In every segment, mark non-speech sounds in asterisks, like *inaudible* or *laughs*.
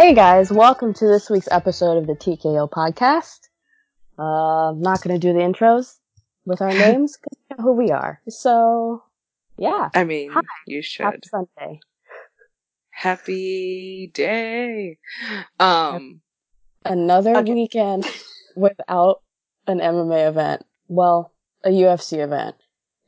Hey guys, welcome to this week's episode of the TKO podcast. Uh, I'm not going to do the intros with our *laughs* names 'cause you know who we are. So, yeah. I mean, Hi. you Happy should. Sunday. Happy day. Um, Another Okay. weekend without an MMA event. Well, a UFC event.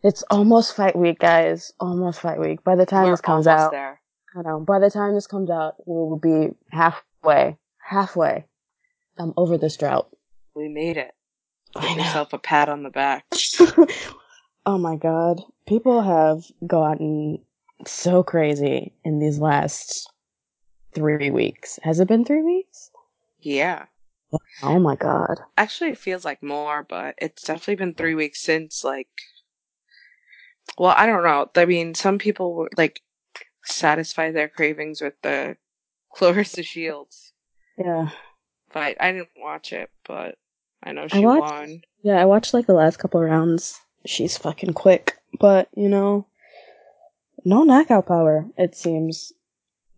It's almost fight week, guys. Almost fight week. By the time we're this comes out, there. I know. By the time this comes out, we will be halfway. Halfway. I'm over this drought. We made it. I Give yourself a pat on the back. *laughs* oh my god. People have gotten so crazy in these last three weeks. Has it been three weeks? Yeah. Oh my god. Actually, it feels like more, but it's definitely been three weeks since, like, well, I don't know. I mean, some people were, like, satisfy their cravings with the *laughs* Claressa Shields Yeah. fight. I didn't watch it, but I know I she watched- won. Yeah, I watched like the last couple rounds. She's fucking quick, but you know, no knockout power, it seems.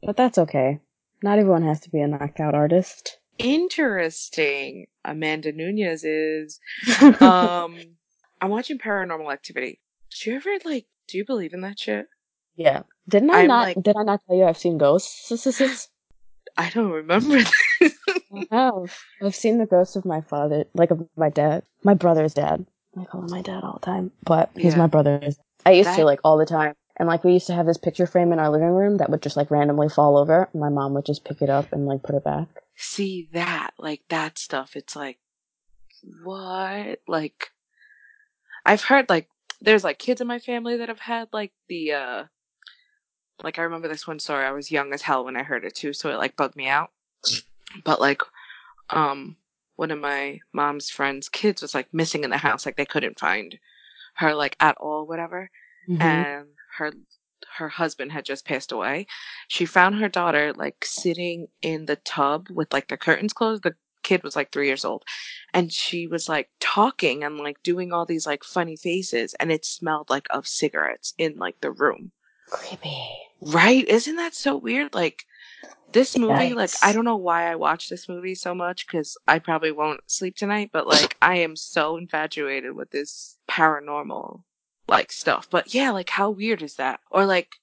But that's okay. Not everyone has to be a knockout artist. Interesting. Amanda Nunes is *laughs* um I'm watching paranormal activity. Do you ever like do you believe in that shit? yeah. Didn't I I'm not like- did I not tell you I've seen ghosts? *laughs* I don't remember this. *laughs* I have. I've seen the ghost of my father, like of my dad, my brother's dad. I call him my dad all the time, but he's Yeah. my brother. I used to like all the time, and like we used to have this picture frame in our living room that would just like randomly fall over. My mom would just pick it up and like put it back. See that, like that stuff, it's like what? Like I've heard like there's like kids in my family that have had like the uh like I remember this one story. I was young as hell when I heard it too, so it like bugged me out. But like um one of my mom's friends' kids was like missing in the house, like they couldn't find her like at all, whatever. Mm-hmm. and her her husband had just passed away. She found her daughter like sitting in the tub with like the curtains closed. The kid was like three years old, and she was like talking and like doing all these like funny faces, and it smelled like of cigarettes in like the room. Creepy. Right? Isn't that so weird? Like this movie, like I don't know why I watch this movie so much because I probably won't sleep tonight, but like I am so infatuated with this paranormal like stuff. But yeah, like how weird is that? Or like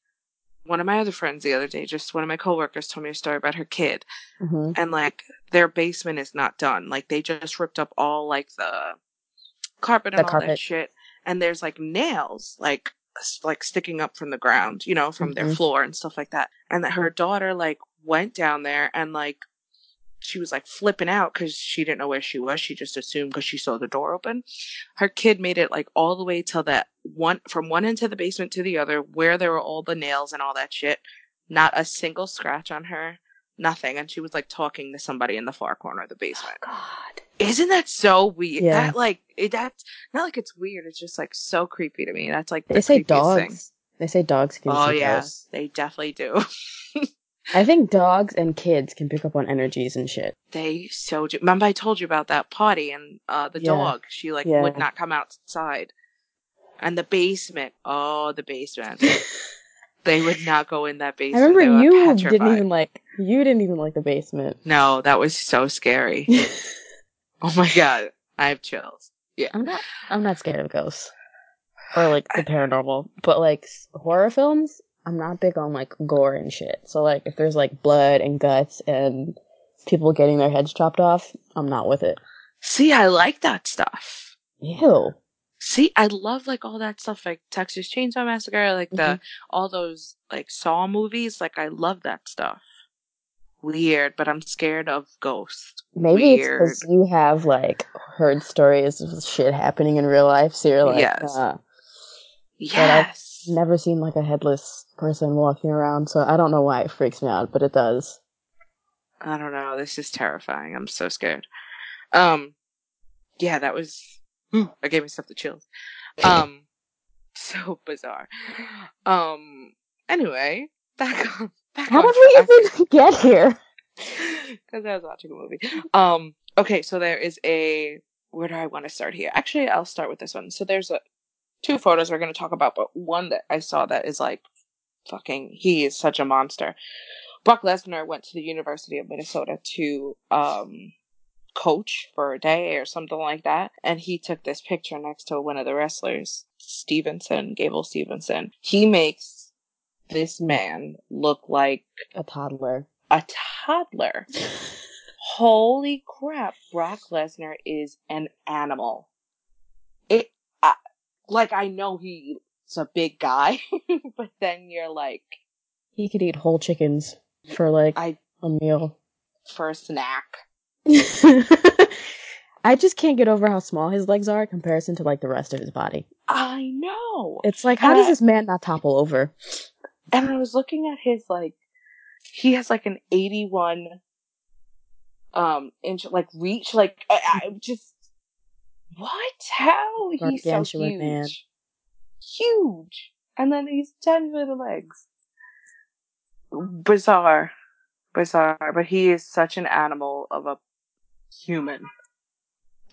one of my other friends the other day, just one of my coworkers told me a story about her kid hmm and like their basement is not done. Like they just ripped up all like the carpet and The all carpet. that shit. And there's like nails like like sticking up from the ground, you know, from their Mhm. floor and stuff like that. And that her daughter like went down there and like she was like flipping out because she didn't know where she was. She just assumed because she saw the door open. Her kid made it like all the way till that one from one end to the basement to the other, where there were all the nails and all that shit. Not a single scratch on her, nothing. And she was like talking to somebody in the far corner of the basement. God. Isn't that so weird? Yeah. That like it, that's not like it's weird. It's just like so creepy to me. That's like the They say dogs. thing. They say dogs can Oh see yeah, ghosts. they definitely do. *laughs* I think dogs and kids can pick up on energies and shit. They so do. Remember, I told you about that potty and uh, the Yeah. dog. She like Yeah. would not come outside, and the basement. Oh, the basement. *laughs* they would not go in that basement. I basement. remember you petrified. didn't even like you didn't even like the basement. No, that was so scary. *laughs* oh my god, I have chills. Yeah, I'm not. I'm not scared of ghosts or like the paranormal, but like horror films, I'm not big on like gore and shit. So like if there's like blood and guts and people getting their heads chopped off, I'm not with it. See, I like that stuff. Ew. See, I love like all that stuff, like Texas Chainsaw Massacre, like the mm-hmm. all those like Saw movies. Like I love that stuff. Weird, but I'm scared of ghosts. Maybe it's because you have like heard stories of shit happening in real life, so you're like, Yes. "Nah." Yes. never seen like a headless person walking around, so I don't know why it freaks me out, but it does. I don't know. This is terrifying. I'm so scared. Um, yeah, that was. I gave myself the chills. Um, *laughs* so bizarre. Um. Anyway, back *laughs* on. How did we even *laughs* get here? Because I was watching a movie. Um. Okay, so there is a. Where do I want to start here? Actually, I'll start with this one. So there's a two photos we're going to talk about, but one that I saw that is like fucking. He is such a monster. Brock Lesnar went to the University of Minnesota to um, coach for a day or something like that, and he took this picture next to one of the wrestlers, Stevenson, Gable Stevenson. He makes this man look like A toddler. a toddler. *laughs* Holy crap! Brock Lesnar is an animal. It, I, like, I know he's a big guy, *laughs* but then you're like, He could eat whole chickens for like I a meal. for a snack. *laughs* I just can't get over how small his legs are in comparison to like the rest of his body. I know. It's like, how And does I- this man not topple over? And I was looking at his like, he has like an eighty-one um inch like reach. Like I, I just what? How he's so huge, man. huge, and then he's ten little legs. Bizarre, bizarre. But he is such an animal of a human.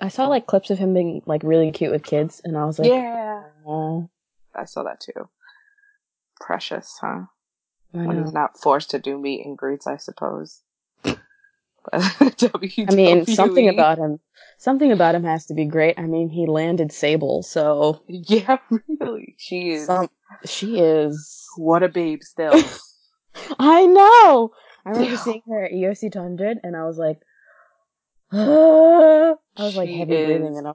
I saw like clips of him being like really cute with kids, and I was like, yeah, "Aw, I saw that too. Precious, huh? When he's not forced to do meet and greets, I suppose. *laughs* I mean, something about him, something about him has to be great. I mean, he landed Sable, so yeah, *laughs* really, she is. some, she is. what a babe, still. *laughs* I know. I remember seeing her at UFC 200, and I was like, *gasps* I was like She heavy breathing, and I,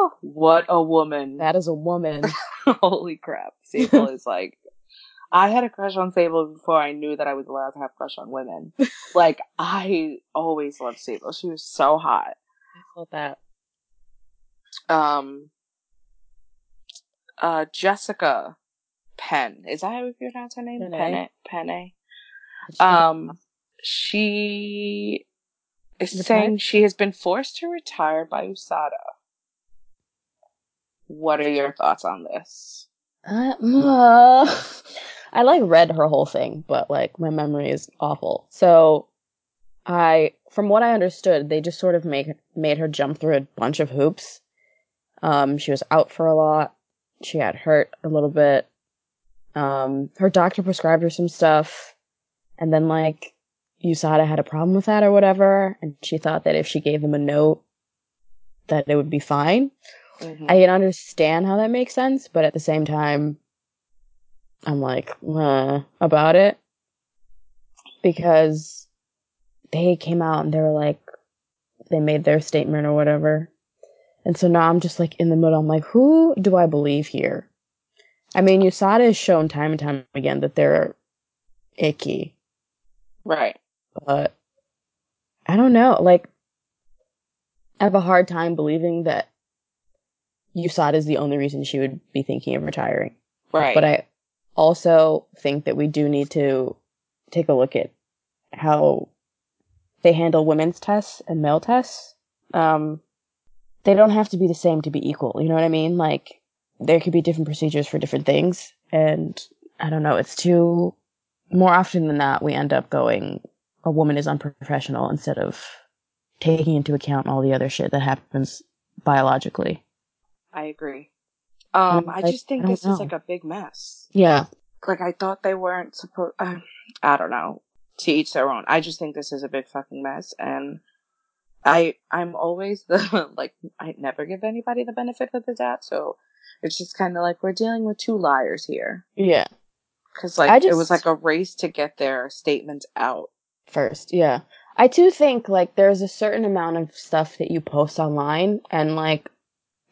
*laughs* what a woman! that is a woman. *laughs* Holy crap, Sable is like. I had a crush on Sable before I knew that I was allowed to have a crush on women. *laughs* like I always loved Sable. She was so hot. I felt that. Um. Uh, Jessica Penn. Is that how you pronounce her name? Penne. Penne. Um, she is Retired? saying she has been forced to retire by USADA. What are your thoughts on this? Uh, uh, I like read her whole thing, but like my memory is awful. So I, from what I understood, they just sort of make made her jump through a bunch of hoops. Um, she was out for a lot. She had hurt a little bit. Um, her doctor prescribed her some stuff, and then like USADA had a problem with that or whatever, and she thought that if she gave them a note, that it would be fine. Mhm. I can understand how that makes sense, but at the same time, I'm like, uh, about it. Because they came out and they were like, they made their statement or whatever. And so now I'm just like in the middle. I'm like, who do I believe here? I mean, USADA has shown time and time again that they're icky, right. but I don't know. Like, I have a hard time believing that USADA is the only reason she would be thinking of retiring. Right. But I also think that we do need to take a look at how they handle women's tests and male tests. Um, they don't have to be the same to be equal. You know what I mean? Like, there could be different procedures for different things. And I don't know, it's too, more often than not, we end up going, a woman is unprofessional instead of taking into account all the other shit that happens biologically. I agree. Um, Um, I just think I this is like a big mess. Yeah. Like I thought they weren't supposed. Uh, I don't know. To each their own. I just think this is a big fucking mess, and I I'm always the *laughs* like I never give anybody the benefit of the doubt. So it's just kind of like we're dealing with two liars here. Yeah. Because like I it was like a race to get their statements out. first. Yeah. I do think like there's a certain amount of stuff that you post online and like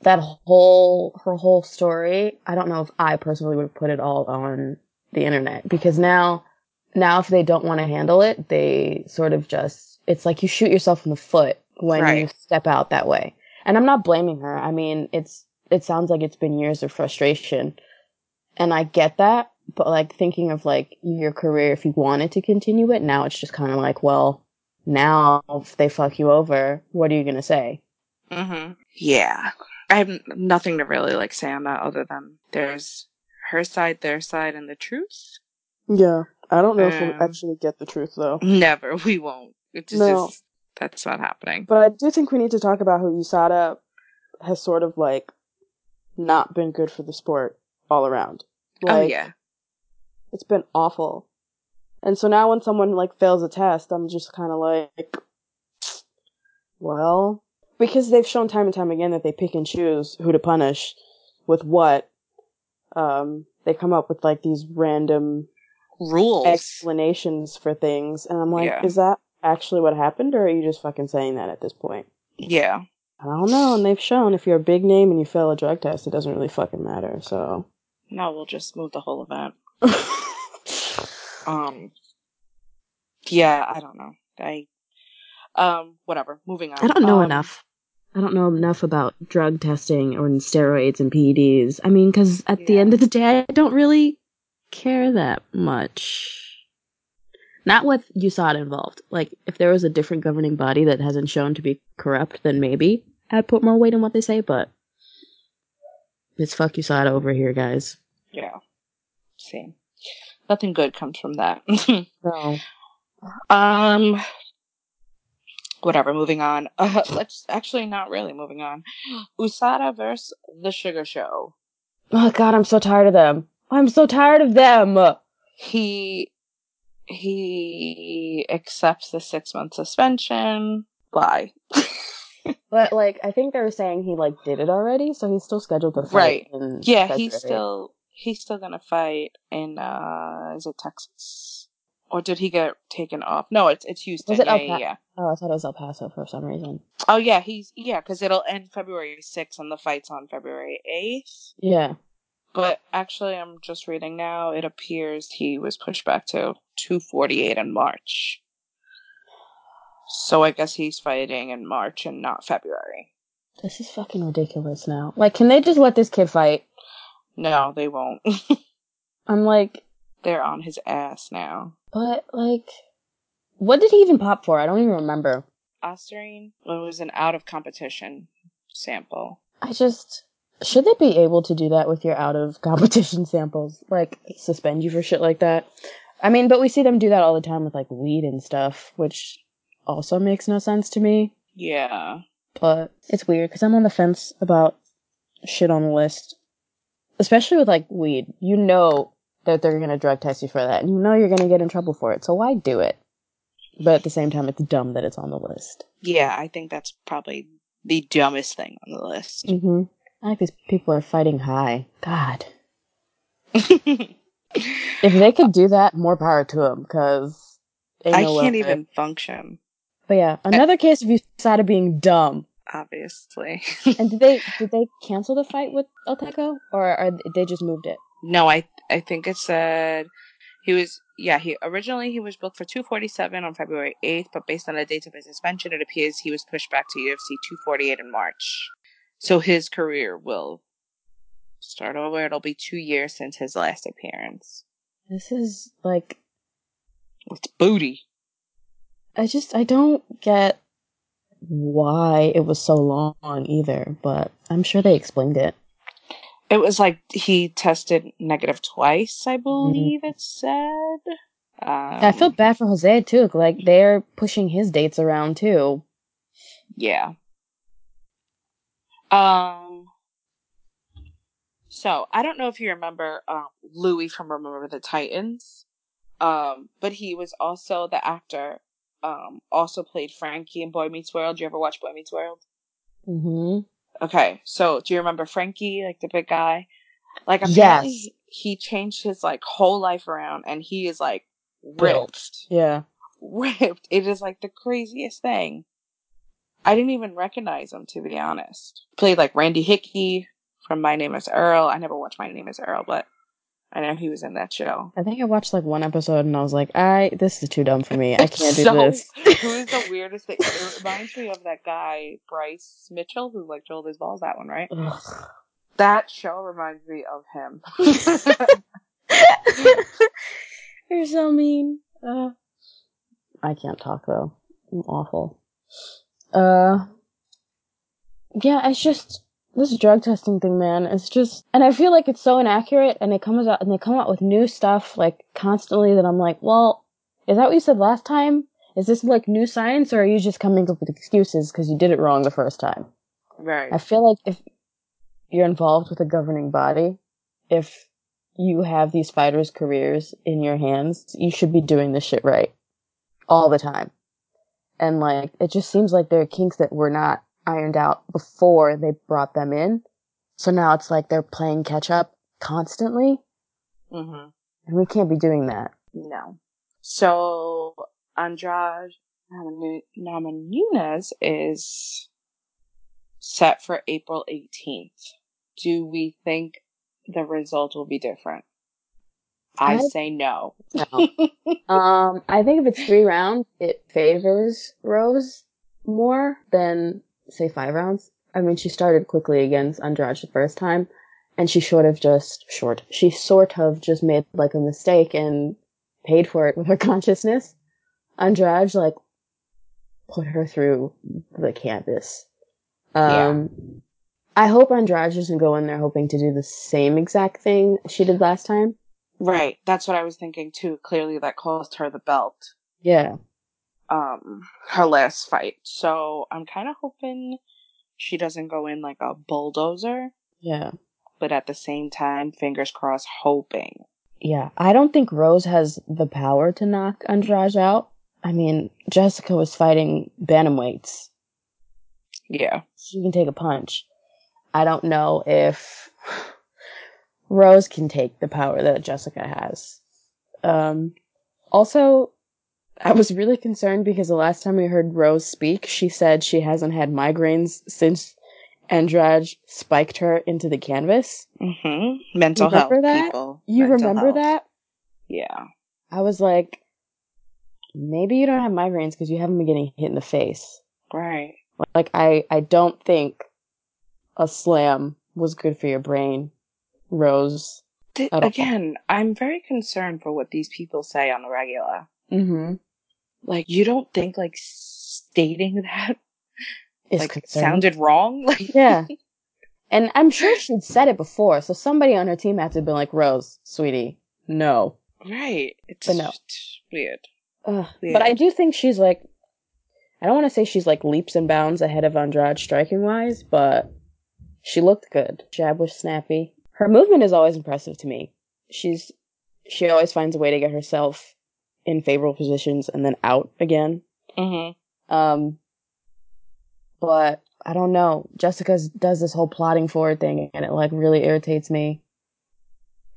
that whole her whole story, I don't know if I personally would put it all on the internet because now now if they don't want to handle it, they sort of just it's like you shoot yourself in the foot when you step out that way. And I'm not blaming her. I mean, it's it sounds like it's been years of frustration. And I get that, but like thinking of like your career if you wanted to continue it, now it's just kind of like, well, now if they fuck you over, what are you gonna say? Mm-hmm. Yeah. I have nothing to really like say on that other than there's her side, their side, and the truth. Yeah, I don't know if we'll Um, actually get the truth though. Never. *laughs* We won't. It's just, No. that's not happening. But I do think we need to talk about how USADA has sort of like not been good for the sport all around. oh yeah. it's been awful. And so now when someone like fails a test, I'm just kind of like, well, because they've shown time and time again that they pick and choose who to punish with what. Um, they come up with like these random Rules. explanations for things, and I'm like, Yeah. is that actually what happened, or are you just fucking saying that at this point? yeah. I don't know. And they've shown if you're a big name and you fail a drug test, it doesn't really fucking matter. So. No, we'll just move the whole event. *laughs* Um. Yeah, I don't know. I. Um. Whatever. Moving on. I don't know Um, enough. I don't know enough about drug testing or steroids and PEDs. I mean, because at the end of the day, I don't really care that much. Not with USADA involved. Like, if there was a different governing body that hasn't shown to be corrupt, then maybe I'd put more weight in what they say, but it's fuck USADA over here, guys. Yeah. Same. Nothing good comes from that. *laughs* No. um. Whatever. Moving on. Uh, *laughs* let's actually not really moving on. Usada versus the Sugar Show. Oh god, I'm so tired of them. I'm so tired of them. He he accepts the six month suspension. Why? *laughs* But like, I think they were saying he like did it already, so he's still scheduled to fight. Right. Yeah, he's still he's still gonna fight in uh is it Texas? Or did he get taken off? No, it's it's Houston. Was it yeah, El yeah, Pa- yeah. Oh, I thought it was El Paso for some reason. Oh yeah, he's yeah, because it'll end February sixth and the fight's on February eighth. Yeah. But actually, I'm just reading now. It appears he was pushed back to 248 in March. So I guess he's fighting in March and not February. This is fucking ridiculous now. Like, can they just let this kid fight? No, they won't. *laughs* I'm like, They're on his ass now. But like, what did he even pop for? I don't even remember. It was an out of competition sample. I just should they be able to do that with your out of competition *laughs* samples? Like suspend you for shit like that? I mean, but we see them do that all the time with like weed and stuff, which also makes no sense to me. Yeah. But it's weird because I'm on the fence about shit on the list, especially with like weed. You know that they're gonna drug test you for that, and you know you're gonna get in trouble for it. So why do it? But at the same time, it's dumb that it's on the list. Yeah, I think that's probably the dumbest thing on the list. Mm-hmm. I like these people are fighting high. God. *laughs* If they could do that, more power to them, because I can't even function, But yeah, another case of USADA being dumb. obviously. And did they did they cancel the fight with El Oteco, or are they just moved it? No, I I think it said he was yeah, he originally he was booked for 247 on February 8th, but based on the dates of his suspension, it appears he was pushed back to UFC 248 in March. So his career will start over. It'll be 2 years since his last appearance. This is like It's booty. I just I don't get why it was so long either, but I'm sure they explained it. It was like he tested negative twice, I believe it said. Um, I feel bad for Jose too. Like they're pushing his dates around too. Yeah. Um. So I don't know if you remember um, Louis from Remember the Titans, um, but he was also the actor. Um, also played Frankie in Boy Meets World. You ever watch Boy Meets World? Mm-hmm. Okay, so do you remember Frankie, like the big guy? Like Yes. apparently he, he changed his like whole life around, and he is like ripped, Yeah. *laughs* ripped. It is like the craziest thing. I didn't even recognize him to be honest. Played like Randy Hickey from My Name Is Earl. I never watched My Name Is Earl, but I know he was in that show. I think I watched like one episode and I was like, I this is too dumb for me. I can't do *laughs* So- this. *laughs* Who is the weirdest thing? It reminds me of that guy Bryce Mitchell who like drilled his balls. That one, right? Ugh. That show reminds me of him. *laughs* You're so mean. Uh, I can't talk though. I'm awful. Uh, yeah, it's just this drug testing thing, man. It's just, and I feel like it's so inaccurate, and it comes out and they come out with new stuff like constantly that I'm like, well, is that what you said last time? Is this like new science, or are you just coming up with excuses because you did it wrong the first time? right. I feel like if you're involved with a governing body, if you have these fighters' careers in your hands, you should be doing this shit right all the time. And like, it just seems like there are kinks that we're not ironed out before they brought them in. So now it's like they're playing catch up constantly. Mm-hmm. And we can't be doing that. No. So Andrade Namajunas is set for April 18th. Do we think the result will be different? I, I- say no. No. *laughs* Um, I think if it's three rounds, it favors Rose more than say five rounds. I mean, she started quickly against Andrade the first time, and she sort of just short. She sort of just made like a mistake and paid for it with her *laughs* consciousness. Andrade like put her through the canvas. Um, I hope Andrade doesn't go in there hoping to do the same exact thing she did last time. right. That's what I was thinking too. Clearly that cost her the belt. Yeah. Um, her last fight. So I'm kind of hoping she doesn't go in like a bulldozer, Yeah. but at the same time, fingers crossed, hoping. Yeah, I don't think Rose has the power to knock Andrade out. I mean, Jessica was fighting bantamweights. Yeah. She can take a punch. I don't know if Rose can take the power that Jessica has. Um, also, I was really concerned because the last time we heard Rose speak, she said she hasn't had migraines since Andrade spiked her into the canvas. Mm-hmm. Mental Remember health that? people. You Mental remember health. that? Yeah. I was like, maybe you don't have migraines because you haven't been getting hit in the face. Right. Like, I, I don't think a slam was good for your brain, Rose. Th- again, I'm very concerned for what these people say on the regular. Mm-hmm. Like, you don't think like stating *laughs* that Is like concerning. sounded wrong? *laughs* Like, Yeah. And I'm sure she'd said it before, so somebody on her team had to have been like, Rose, sweetie, no. right. It's But no. just weird. Ugh. Yeah. But I do think she's like, I don't want to say she's like leaps and bounds ahead of Andrade striking wise, but she looked good. Jab was snappy. Her movement is always impressive to me. She's she always finds a way to get herself in favorable positions and then out again. Mm-hmm. Um, but I don't know. Jessica does this whole plotting forward thing, and it like really irritates me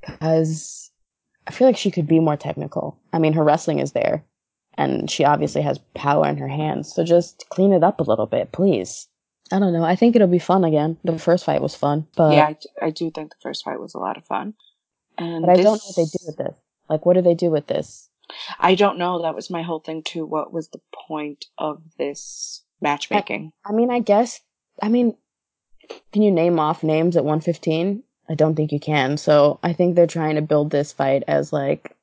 because I feel like she could be more technical. I mean, her wrestling is there, and she obviously has power in her hands. So just clean it up a little bit, please. I don't know. I think it'll be fun again. The first fight was fun, but yeah, I, I do think the first fight was a lot of fun. And but I don't know what they do with this. Like, what do they do with this? I don't know. That was my whole thing too. What was the point of this matchmaking? I mean, I guess. I mean, can you name off names at 115? I don't think you can. So I think they're trying to build this fight as like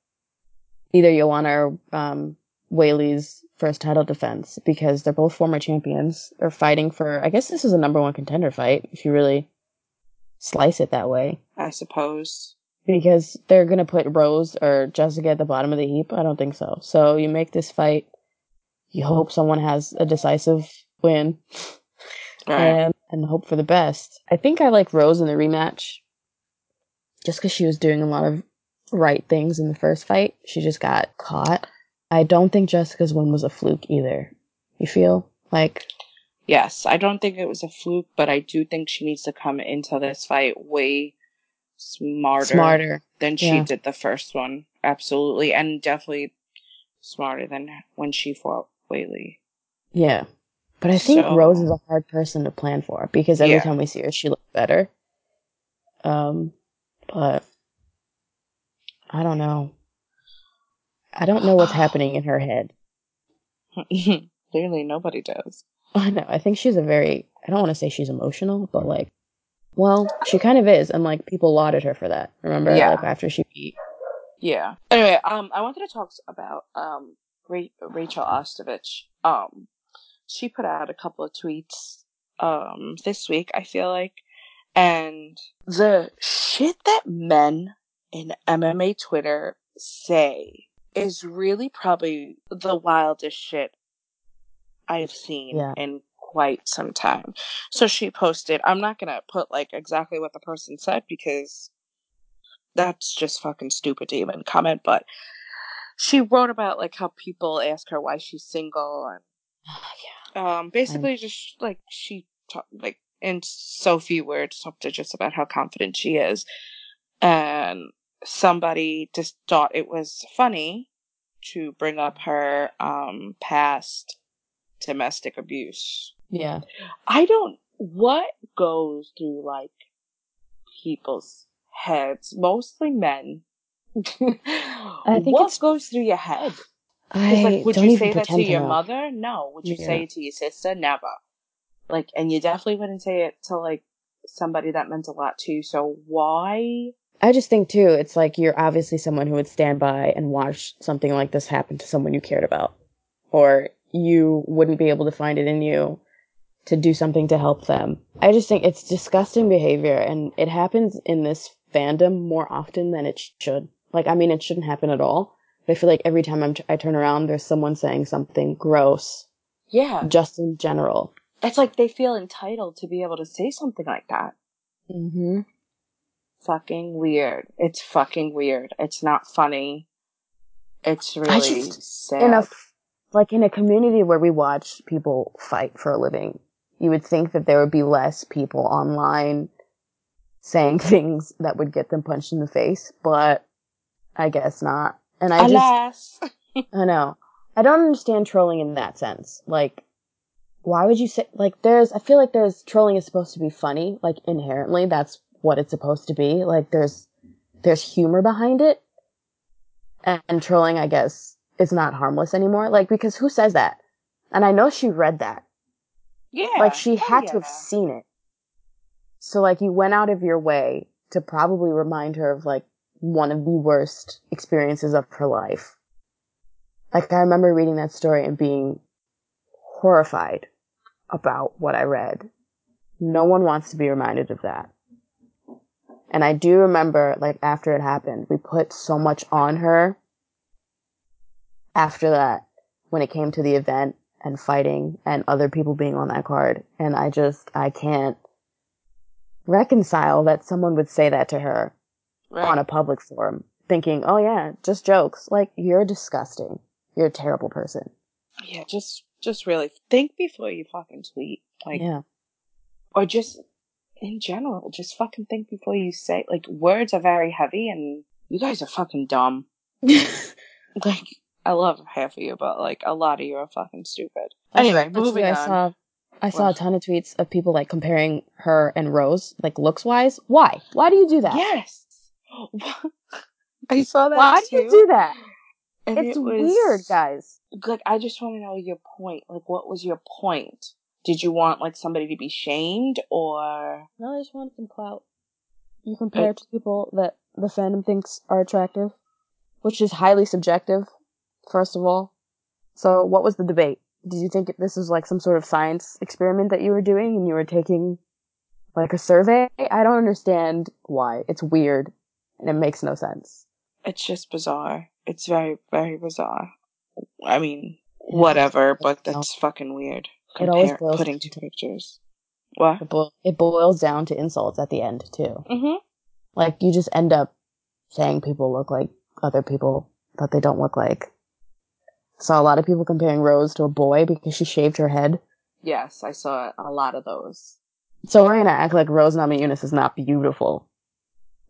either Joanna or um, Weili's first title defense because they're both former champions. They're fighting for. I guess this is a number one contender fight if you really slice it that way. I suppose. Because they're gonna put Rose or Jessica at the bottom of the heap. I don't think so. So you make this fight. You hope someone has a decisive win Right. and and hope for the best. I think I like Rose in the rematch, just because she was doing a lot of right things in the first fight. She just got caught. I don't think Jessica's win was a fluke either. You feel like Yes, I don't think it was a fluke, but I do think she needs to come into this fight way smarter, smarter? than she Yeah. did the first one. Absolutely, and definitely smarter than when she fought Weili. Yeah, but I think So- Rose is a hard person to plan for because every Yeah. time we see her, she looks better. Um, but I don't know. I don't know what's *sighs* happening in her head. *laughs* Clearly, nobody does. I know. I think she's a very. I don't want to say she's emotional, but like, well, she kind of is, and like people lauded her for that. Remember, Yeah. like after she beat. Yeah. Anyway, um, I wanted to talk about um Ra- Rachel Ostovich. Um, she put out a couple of tweets um this week. I feel like, and the shit that men in MMA Twitter say is really probably the wildest shit I've seen Yeah. in quite some time. So she posted. I'm not gonna put like exactly what the person said because that's just fucking stupid to even comment, but she wrote about like how people ask her why she's single and *sighs* yeah. um basically just like she talked like in so few words talked to just about how confident she is and somebody just thought it was funny to bring up her um past domestic abuse Yeah. i don't what goes through like people's heads mostly men *laughs* I think what goes through your head? I like, would you say that to your mother? No. Would you Yeah. say it to your sister? Never. Like, and you definitely wouldn't say it to like somebody that meant a lot to you. So why? I just think too, it's like you're obviously someone who would stand by and watch something like this happen to someone you cared about. Or you wouldn't be able to find it in you to do something to help them. I just think it's disgusting behavior and it happens in this fandom more often than it should. Like, I mean, it shouldn't happen at all. But I feel like every time I'm t- I turn around, there's someone saying something gross, Yeah, just in general. it's like they feel entitled to be able to say something like that. Mm-hmm. Fucking weird. It's fucking weird. It's not funny. It's really just- sad. in a like in a community where we watch people fight for a living, you would think that there would be less people online saying *laughs* things that would get them punched in the face, but I guess not. And I just, *laughs* I know. I don't understand trolling in that sense. Like why would you say like there's I feel like there's trolling is supposed to be funny, like inherently that's what it's supposed to be. Like there's there's humor behind it. And, and trolling I guess is not harmless anymore. Like because who says that? And I know she read that. Yeah. like she had yeah. to have seen it. So like you went out of your way to probably remind her of like one of the worst experiences of her life. Like I remember reading that story and being horrified about what I read. No one wants to be reminded of that. And I do remember like after it happened, we put so much on her after that when it came to the event and fighting and other people being on that card. And I just, I can't reconcile that someone would say that to her Right. on a public forum, thinking, oh yeah, just jokes. Like, you're disgusting. You're a terrible person. yeah, just just really think before you fucking tweet. Like yeah. or just in general, just fucking think before you say like words are very heavy and you guys are fucking dumb. *laughs* Like I love half of you, but like a lot of you are fucking stupid. Anyway, Actually, moving I on. saw, I saw a ton of tweets of people like comparing her and Rose, like looks wise. Why? Why do you do that? Yes. I saw that Why too. do you do that? and It's it was- weird, guys. Like I just want to know your point. Like what was your point? Did you want like somebody to be shamed or No, I just wanted some clout. You compare it to people that the fandom thinks are attractive, which is highly subjective, first of all. So, what was the debate? Did you think this was like some sort of science experiment that you were doing and you were taking like a survey? I don't understand why. It's weird and it makes no sense. it's just bizarre. It's very, very bizarre. I mean, whatever, but that's fucking weird. It always boils putting two pictures. What? It, bo- it boils down to insults at the end, too. Mm-hmm. Like, you just end up saying people look like other people that they don't look like. Saw a lot of people comparing Rose to a boy because she shaved her head. Yes, I saw a lot of those. So we're gonna act like Rose Namajunas is not beautiful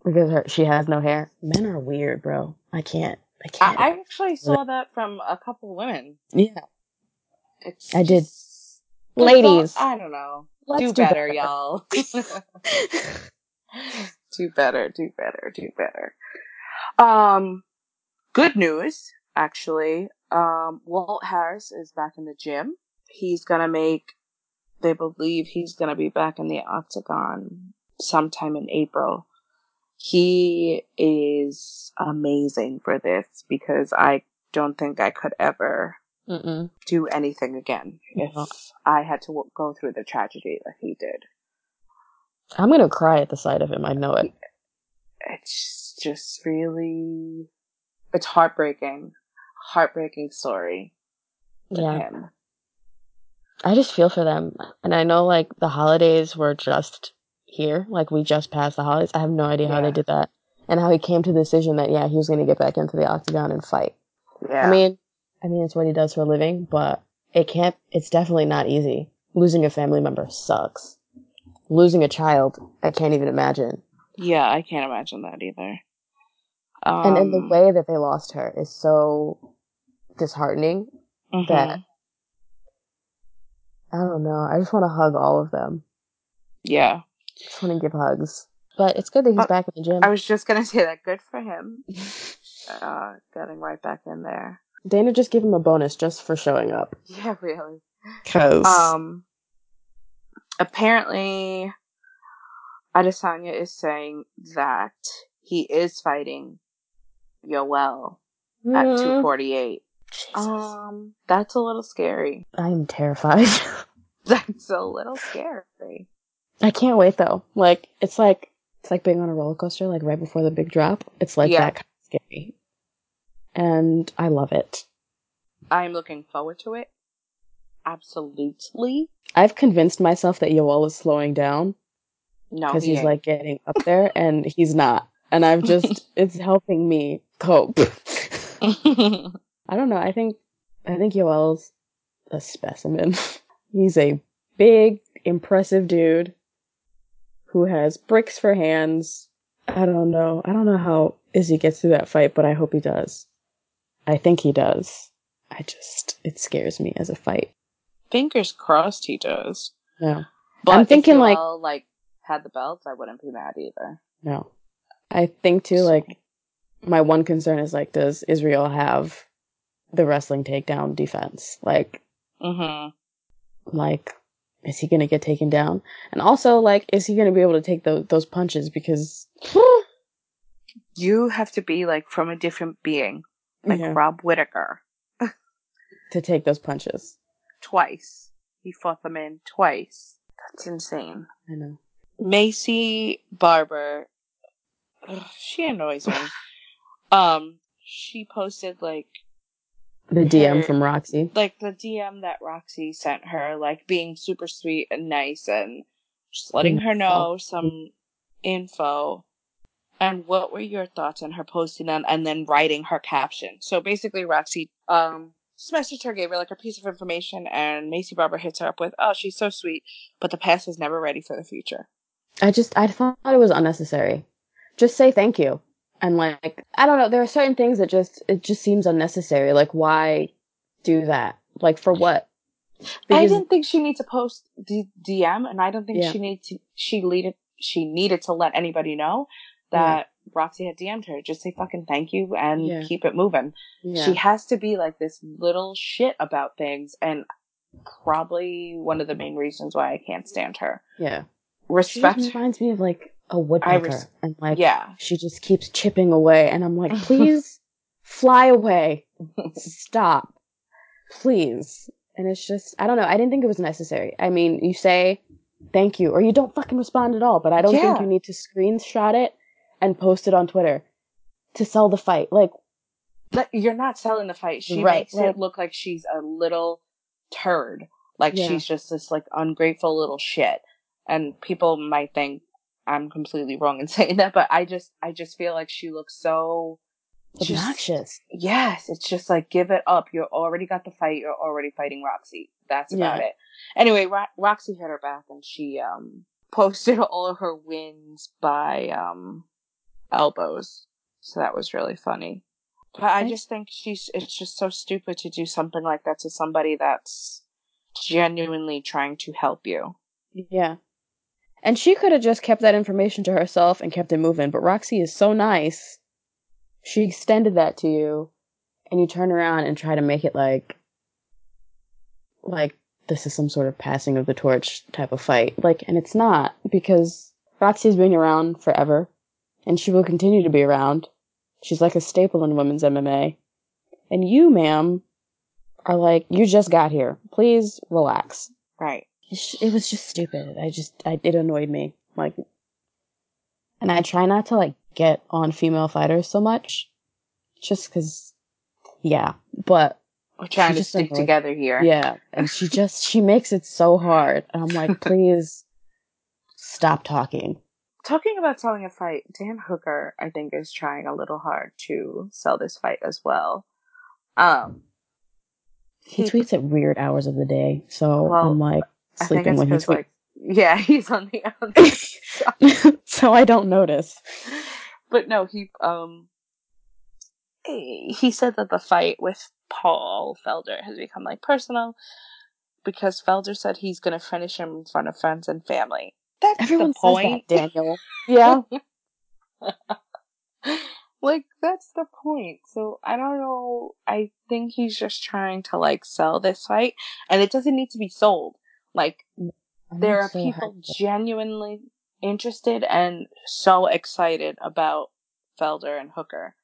because her, she has no hair. Men are weird, bro. I can't. I I, can't. I actually saw that from a couple women. yeah. It's I did. just- Ladies. I don't know. Let's do do better, better. y'all. *laughs* *laughs* do better, do better, do better. Um, good news, actually. Um, Walt Harris is back in the gym. He's gonna make, they believe he's gonna be back in the octagon sometime in April. He is amazing for this because I don't think I could ever Mm-mm. do anything again if. I had to w- go through the tragedy that he did. I'm gonna cry at the sight of him. I know it. It's just really, it's heartbreaking, heartbreaking story with Yeah. him. I just feel for them, and I know like the holidays were just here. Like we just passed the holidays. I have no idea how they did that. and how he came to the decision that yeah he was going to get back into the octagon and fight. Yeah. I mean, I mean it's what he does for a living, but it can't. It's definitely not easy. Losing a family member sucks. Losing a child, I can't even imagine. yeah, I can't imagine that either. Um, and in the way that they lost her is so disheartening mhm. that I don't know. I just want to hug all of them. yeah, just want to give hugs. But it's good that he's But back in the gym. I was just gonna *laughs* say that. Good for him. Uh, getting right back in there. Dana just gave him a bonus just for showing up. *laughs* Yeah, really. Cause Um, apparently, Adesanya is saying that he is fighting Yoel at Mm, 248. Jesus. Um, that's a little scary. I'm terrified. *laughs* That's a little scary. I can't wait though. Like it's like it's like being on a roller coaster. Like right before the big drop, it's like Yeah. that kind of scary, and I love it. I'm looking forward to it. Absolutely. I've convinced myself that Yoel is slowing down No, because he he's ain't. like getting up there, and he's not. And I've just *laughs* it's helping me cope. *laughs* I don't know. I think I think Yoel's a specimen. *laughs* He's a big, impressive dude who has bricks for hands. I don't know. I don't know how Izzy gets through that fight, but I hope he does. I think he does. I just it scares me as a fight. Fingers crossed he does. No. But I'm thinking, like- like had the belts, I wouldn't be mad either. No. I think too like my one concern is like does Israel have the wrestling takedown defense? Like Mm-hmm. like is he gonna get taken down and also like is he gonna be able to take those those punches because *gasps* You have to be like from a different being, like Yeah, Rob Whittaker. *laughs* to take those punches Twice. He fought them in twice. That's insane. i know Maycee Barber, ugh, she annoys me. *laughs* um, she posted like the dm Her- from roxy like the DM that Roxy sent her, like being super sweet and nice and just letting her know some info. And what were your thoughts on her posting that and then writing her caption? So basically, Roxy um just messaged her, gave her like a piece of information, and Maycee Barber hits her up with, "Oh, she's so sweet, but the past is never ready for the future." i just i thought it was unnecessary just say thank you and like i don't know there are certain things that just it just seems unnecessary like why do that like for what I didn't think she needs to post D- DM, and I don't think Yeah. she needed to. She needed she needed to let anybody know that Roxy had DM'd her. Just say fucking thank you and Yeah. keep it moving. yeah. She has to be like this little shit about things, and probably one of the main reasons why I can't stand her. yeah Respect, reminds me of like a woodpecker res- and like yeah, she just keeps chipping away and i'm like *laughs* please fly away *laughs* stop please and it's just i don't know i didn't think it was necessary i mean you say thank you or you don't fucking respond at all but i don't think you need to screenshot it and post it on twitter to sell the fight like But you're not selling the fight. She Right, makes right. it look like she's a little turd. Like Yeah. she's just this like ungrateful little shit. And people might think I'm completely wrong in *laughs* saying that, but I just I just feel like she looks so just- obnoxious yes, it's just like give it up. You already got the fight. You're already fighting Roxy. That's about Yeah. it. Anyway, Ro- Roxy hit her back and she um *laughs* posted all of her wins by um elbows. So that was really funny. But I I- just think she's it's just so stupid to do something like that to somebody that's genuinely trying to help you. yeah and she could have just kept that information to herself and kept it moving. But roxy is so nice. She extended that to you. And you turn around and try to make it like like this is some sort of passing of the torch type of fight. Like and it's not because roxy's been around forever. And she will continue to be around. She's like a staple in women's mma and you ma'am are like you just got here. Please relax. Right. It was just stupid. I just, I, it annoyed me. Like, and I try not to like get on female fighters so much, just because, yeah. But We're trying to stick annoyed- together here. yeah, and she just she makes it so hard, and I'm like, *laughs* please stop talking. talking about selling a fight, Dan Hooker, I think, is trying a little hard to sell this fight as well. Um, He tweets at weird hours of the day, so Well, I'm like I sleeping when he because, tweets. like, yeah, *laughs* he's on the outside. *laughs* so I don't notice. but no, he um he said that the fight with Paul Felder has become like personal because Felder said he's gonna finish him in front of friends and family. That's Everyone the point. that, Daniel. *laughs* Yeah. like that's the point. So I don't know. I think he's just trying to like sell this fight, and it doesn't need to be sold. Like I'm there are so people hyped. genuinely interested and so excited about Felder and Hooker.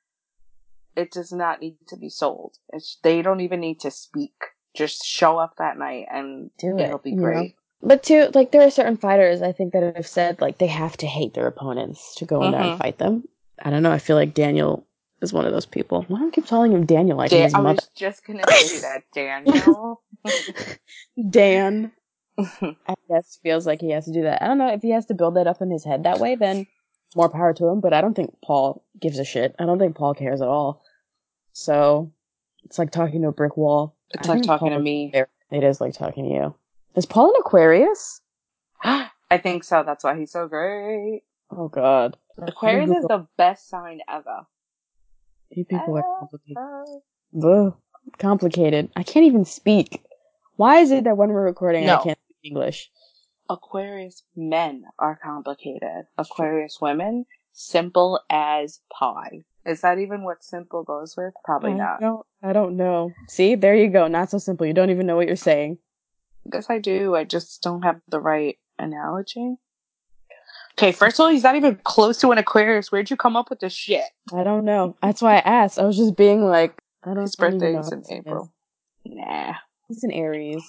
It does not need to be sold. It's they don't even need to speak. Just show up that night and Do it, it'll be know? great. But too, like there are certain fighters I think that have said like they have to hate their opponents to go in there and Mhm. fight them. I don't know. I feel like Daniel is one of those people. Why do I keep calling him Daniel like his I mother? was just gonna say that, Daniel. *laughs* Dan, *laughs* I guess, feels like he has to do that. I don't know if he has to build that up in his head that way. Then more power to him. But I don't think Paul gives a shit. I don't think Paul cares at all. So it's like talking to a brick wall. It's I like talking Paul to me. It is like talking to you. Is Paul an Aquarius? *gasps* I think so. That's why he's so great. Oh God. Aquarius is the best sign ever. You people are complicated. Ugh, complicated. I can't even speak. Why is it that when we're recording I can't English? Aquarius men are complicated. Aquarius women, simple as pie. Is that even what simple goes with? Probably I not. don't, I don't know. See, there you go. Not so simple. You don't even know what you're saying. I guess I do. I just don't have the right analogy. Okay, first of all, he's not even close to an Aquarius. Where'd you come up with this shit? I don't know. That's why I asked. I was just being like, I don't. His I don't even birthday know is what in this is. April. Nah. He's an Aries.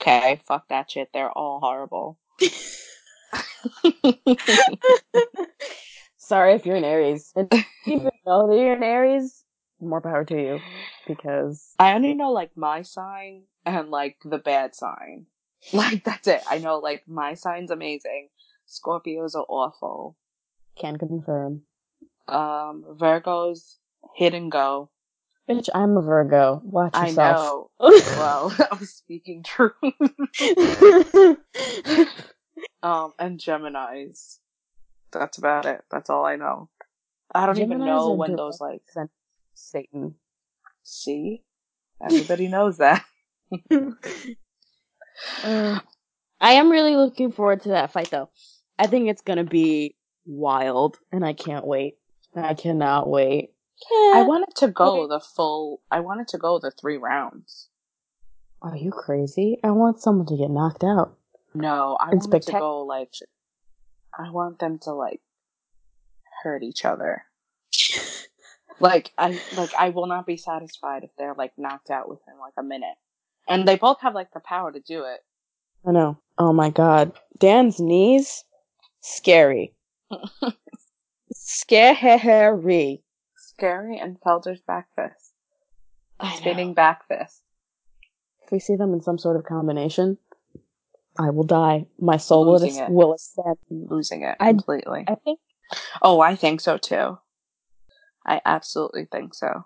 Okay, fuck that shit. They're all horrible. *laughs* Sorry if you're an Aries. And *laughs* you even know that you're an Aries, more power to you. Because I only know like my sign and like the bad sign. *laughs* Like that's it. I know like my sign's amazing. Scorpios are awful. can confirm. Um, Virgos hit and go. Bitch, I'm a Virgo. Watch I yourself. know. *laughs* Well, *laughs* I'm speaking truth. *laughs* um, and Gemini's. That's about it. That's all I know. I don't even know when those like sent Satan. see. Everybody knows that. Uh, I am really looking forward to that fight, though. I think it's gonna be wild, and I can't wait. I cannot wait. I wanted to go the full. I wanted to go the three rounds. Are you crazy? I want someone to get knocked out. No, I wanted to go like. I want them to like hurt each other. *laughs* Like I like I will not be satisfied if they're like knocked out within like a minute. And they both have like the power to do it. I know. Oh my god. Dan's knees? Scary. *laughs* Scary. Scary and Felder's back fist. I know. Spinning back fist. If we see them in some sort of combination, I will die. My soul will, Losing it. will ascend. Losing it I- completely. I think oh, I think so too. I absolutely think so.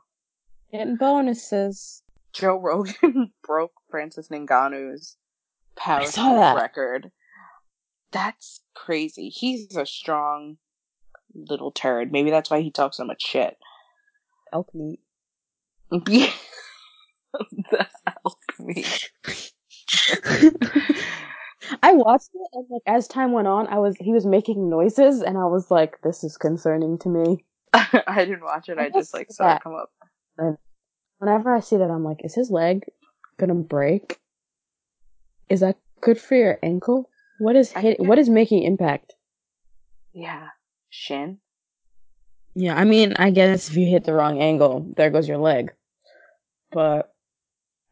getting bonuses. Joe Rogan *laughs* broke Francis Ngannou's power that. record. That's crazy. He's a strong little turd. Maybe that's why he talks so much shit. Elk meat. *laughs* the elk meat. I watched it and like as time went on, I was he was making noises and I was like, this is concerning to me. *laughs* I didn't watch it. I just like saw it come up. Whenever I see that, I'm like, is his leg gonna break? Is that good for your ankle? What is I hit? What is making impact? Yeah, shin. Yeah, I mean, I guess if you hit the wrong angle, there goes your leg. But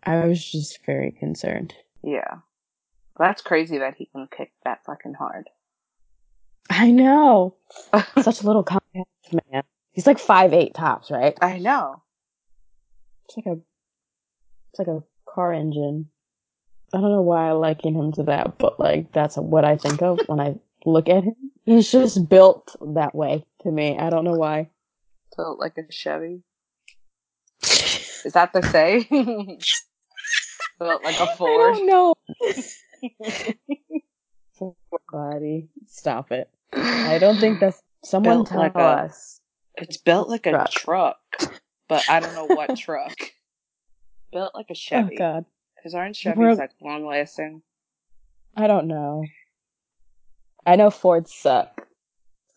I was just very concerned. Yeah, that's crazy that he can kick that fucking hard. I know. *laughs* Such a little compact man. He's like five eight tops, right? I know. It's like a it's like a car engine. I don't know why I liken him to that, but like that's what I think of when I look at him. He's just built that way to me. I don't know why. Built like a Chevy. Is that the say? *laughs* Built like a Ford. I don't know. *laughs* Body, stop it. I *gasps* don't think that's someone Built tell like a- us. It's built like a Truck. truck, but I don't know what *laughs* truck. Built like a Oh Chevy. God, Because aren't Chevys We're- like long lasting? I don't know. I know Fords suck.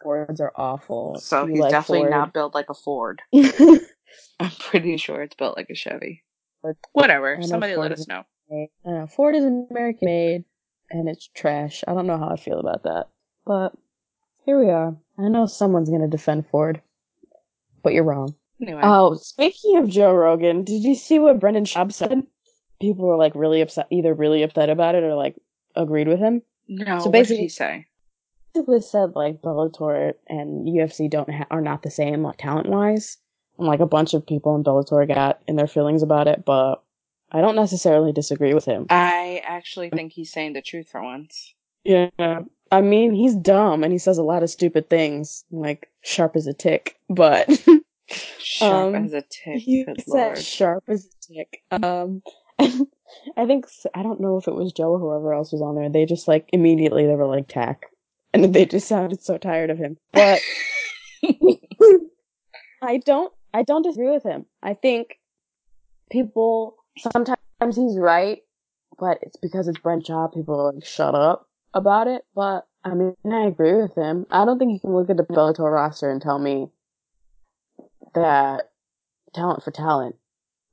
Fords are awful. So You he's like definitely Ford? not built like a Ford. I *laughs* I'm pretty sure it's built like a Chevy. But Whatever. Somebody Ford let us know. don't know. Ford is American made, and it's trash. I don't know how I feel about that, but here we are. I know someone's gonna defend Ford, but you're wrong. Anyway. Oh, speaking of Joe Rogan, did you see what Brendan Schaub said? People were like really upset, either really upset about it or like agreed with him. no, so what did basically- he say? Basically said like Bellator and UFC don't ha- are not the same like talent wise, and like a bunch of people in Bellator got in their feelings about it, but I don't necessarily disagree with him. I actually think he's saying the truth for once. Yeah, I mean he's dumb and he says a lot of stupid things, like sharp as a tick, but. *laughs* Sharp Um, as a tick. He said lord. sharp as a tick. Um, *laughs* I think I don't know if it was Joe or whoever else was on there. They just like immediately they were like tack, and they just sounded so tired of him. But *laughs* I don't. I don't disagree with him. I think people sometimes he's right, but it's because it's Brendan Schaub. People are like shut up about it. But I mean, I agree with him. I don't think you can look at the Bellator roster and tell me that talent for talent,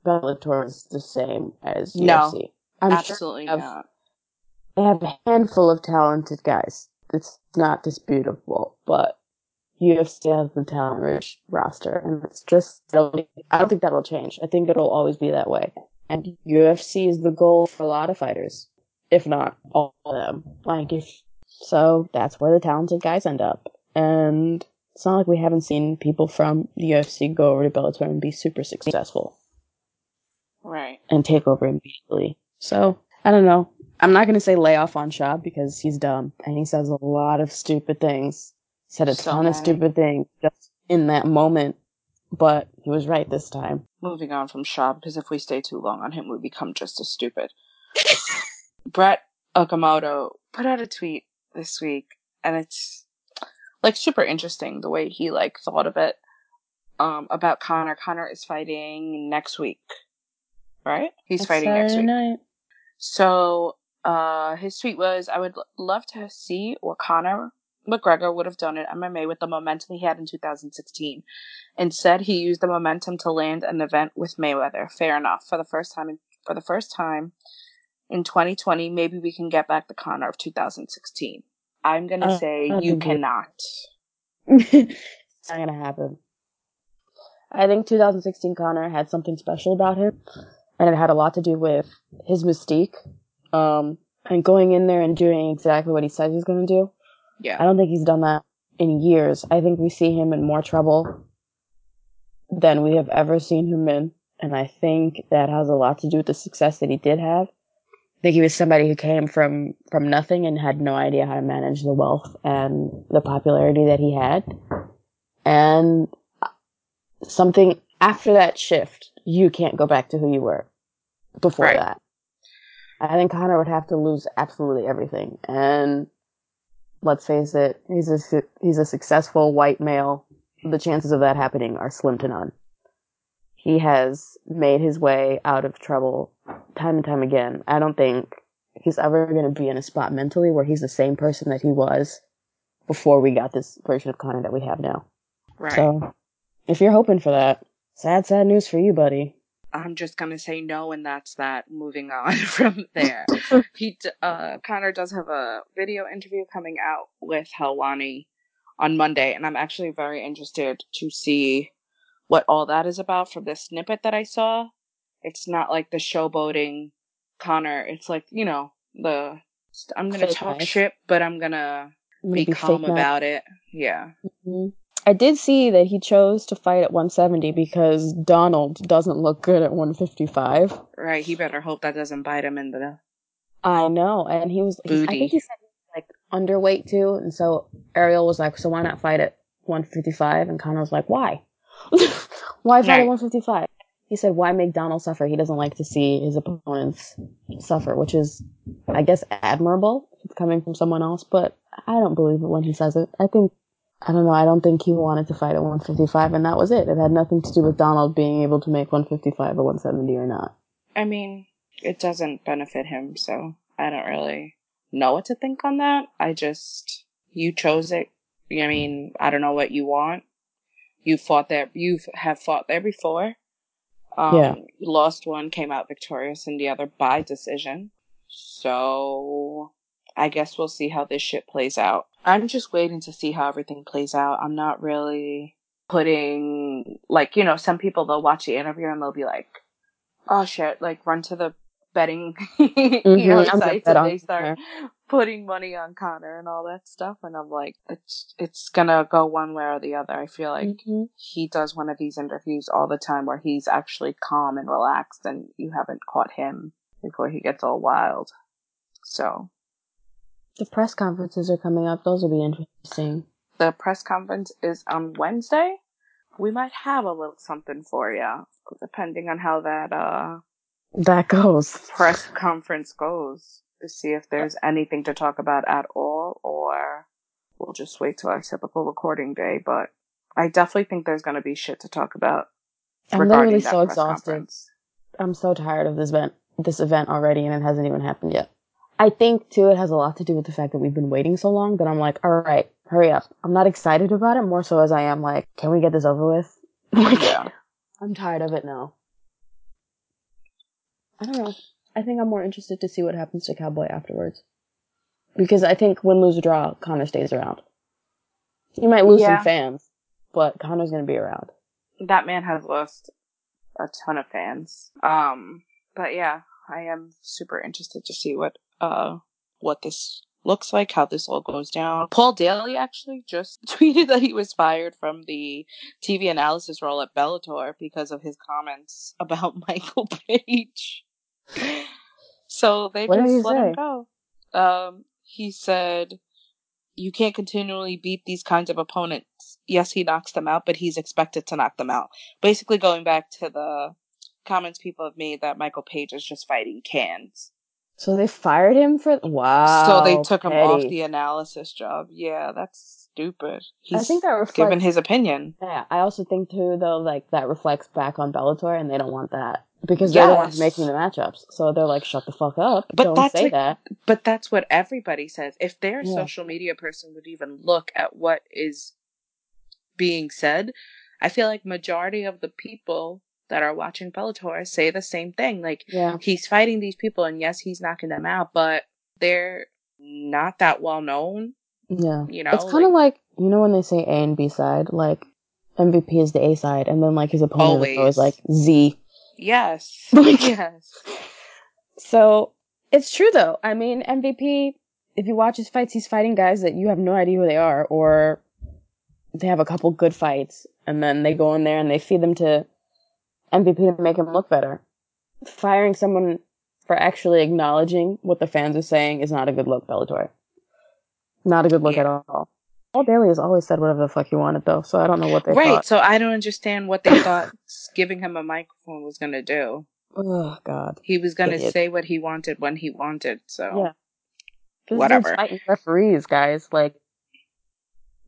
Bellator is the same as No, UFC. I'm Absolutely sure they have, not. they have a handful of talented guys. It's not disputable, but UFC has the talent rich roster, and it's just I don't think that'll change. I think it'll always be that way. And UFC is the goal for a lot of fighters, if not all of them. Like if so, that's where the talented guys end up. And it's not like we haven't seen people from the UFC go over to Bellator and be super successful Right. and take over immediately. So I don't know. I'm not gonna say lay off on Schaub because he's dumb and he says a lot of stupid things. Said a So ton of stupid things just in that moment, but he was right this time. Moving on from Schaub, because if we stay too long on him, we become just as stupid. *laughs* Brett Okamoto put out a tweet this week, and it's like super interesting the way he like thought of it um, about Conor. Conor is fighting next week, right? He's It's fighting next week. night. So uh, his tweet was, "I would love to see what Conor McGregor would have done at MMA with the momentum he had in 2016. Instead, he used the momentum to land an event with Mayweather. Fair enough. For the first time, in, for the first time in 2020, maybe we can get back the Conor of 2016. I'm gonna Uh, say you cannot. it's *laughs* not gonna happen. I think 2016 Conor had something special about him, and it had a lot to do with his mystique, um, and going in there and doing exactly what he said he's gonna do. Yeah. I don't think he's done that in years. I think we see him in more trouble than we have ever seen him in. And I think that has a lot to do with the success that he did have. I think he was somebody who came from, from nothing and had no idea how to manage the wealth and the popularity that he had. And something after that shift, you can't go back to who you were before Right. that. I think Conor would have to lose absolutely everything. And let's face it, he's a su- he's a successful white male. The chances of that happening are slim to none. He has made his way out of trouble time and time again. I don't think he's ever going to be in a spot mentally where he's the same person that he was before we got this version of Conor that we have now. right. So, if you're hoping for that, sad, sad news for you, buddy. I'm just gonna say no, and that's that. Moving on *laughs* from there, *laughs* he uh Conor does have a video interview coming out with Helwani on Monday, and I'm actually very interested to see what all that is about from this snippet that I saw. It's not like the showboating Conor. It's like you know the I'm gonna Fake talk nice. shit, but I'm gonna I'm be, calm about it. Yeah, Mhm. I did see that he chose to fight at 170 because Donald doesn't look good at 155. right. He better hope that doesn't bite him in the I know, and he was. he- I think he said he was like underweight too, and so Ariel was like, "So why not fight at 155?" And Conor was like, "Why? *laughs* why fight Right. at 155?" He said, "Why make Donald suffer? He doesn't like to see his opponents suffer," which is, I guess, admirable if it's coming from someone else. But I don't believe it when he says it. I think I don't know. I don't think he wanted to fight at 155, and that was it. It had nothing to do with Donald being able to make 155 or 170 or not. I mean, it doesn't benefit him, so I don't really know what to think on that. I just you chose it. I mean, I don't know what you want. You fought there. You have fought there before. Um, Yeah. Lost one, came out victorious in the other by decision. So I guess we'll see how this shit plays out. I'm just waiting to see how everything plays out. I'm not really putting like you know some people they'll watch the interview and they'll be like, oh shit, like run to the betting *laughs* you know sites and they start putting money on Conor and all that stuff and I'm like it's it's gonna go one way or the other. I feel like Mhm. he does one of these interviews all the time where he's actually calm and relaxed and you haven't caught him before he gets all wild. So The press conferences are coming up. Those will be interesting. the press conference is on Wednesday. We might have a little something for you, depending on how that uh, That goes. press conference goes, to see if there's anything to talk about at all, or we'll just wait till our typical recording day. But I definitely think there's going to be shit to talk about I'm literally so exhausted. conference. I'm so tired of this event, this event already, and it hasn't even happened yet. I think too, it has a lot to do with the fact that we've been waiting so long that I'm like, all right, hurry up. I'm not excited about it more so as I am like, can we get this over with? *laughs* Like, Yeah. I'm tired of it now. I don't know. I think I'm more interested to see what happens to Cowboy afterwards. Because I think win, lose, draw, Conor stays around. He might lose Yeah. some fans, but Conor's gonna be around. that man has lost a ton of fans. Um, but yeah, I am super interested to see what uh what this looks like, how this all goes down. Paul Daly actually just *laughs* tweeted that he was fired from the TV analysis role at Bellator because of his comments *laughs* about *laughs* Michael Page. So they What just let him go. Um, he said, "You can't continually beat these kinds of opponents." Yes, he knocks them out, but he's expected to knock them out. Basically, going back to the comments people have made that Michael Page is just fighting cans. So they fired him for wow. so they took him off the analysis job. Yeah, that's stupid. I think that reflects. given his opinion. Yeah, I also think too though, like that reflects back on Bellator, and they don't want that because they're the ones making the matchups. So they're like, shut the fuck up! But don't that's say like- that. But that's what everybody says. If their Yeah. social media person would even look at what is being said, I feel like majority of the people that are watching Bellator say the same thing. Like Yeah, he's fighting these people, and yes, he's knocking them out, but they're not that well known. yeah. You know, it's kind of like you know when they say A and B side, like MVP is the A side, and then like his opponent is Always. always like Z. Yes, *laughs* Like- yes, So it's true though. I mean, MVP. If you watch his fights, he's fighting guys that you have no idea who they are, or they have a couple good fights, and then they go in there and they feed them to MVP to make him look better. Firing someone for actually acknowledging what the fans are saying is not a good look, Bellator. Not a good look Yeah. at all. Paul Daly has always said whatever the fuck he wanted, though, so I don't know what they thought. right. thought. So I don't understand what they thought giving him a microphone was gonna do. Oh God. He was gonna say what he wanted when he wanted. So Yeah. Whatever. fighting referees, guys. Like,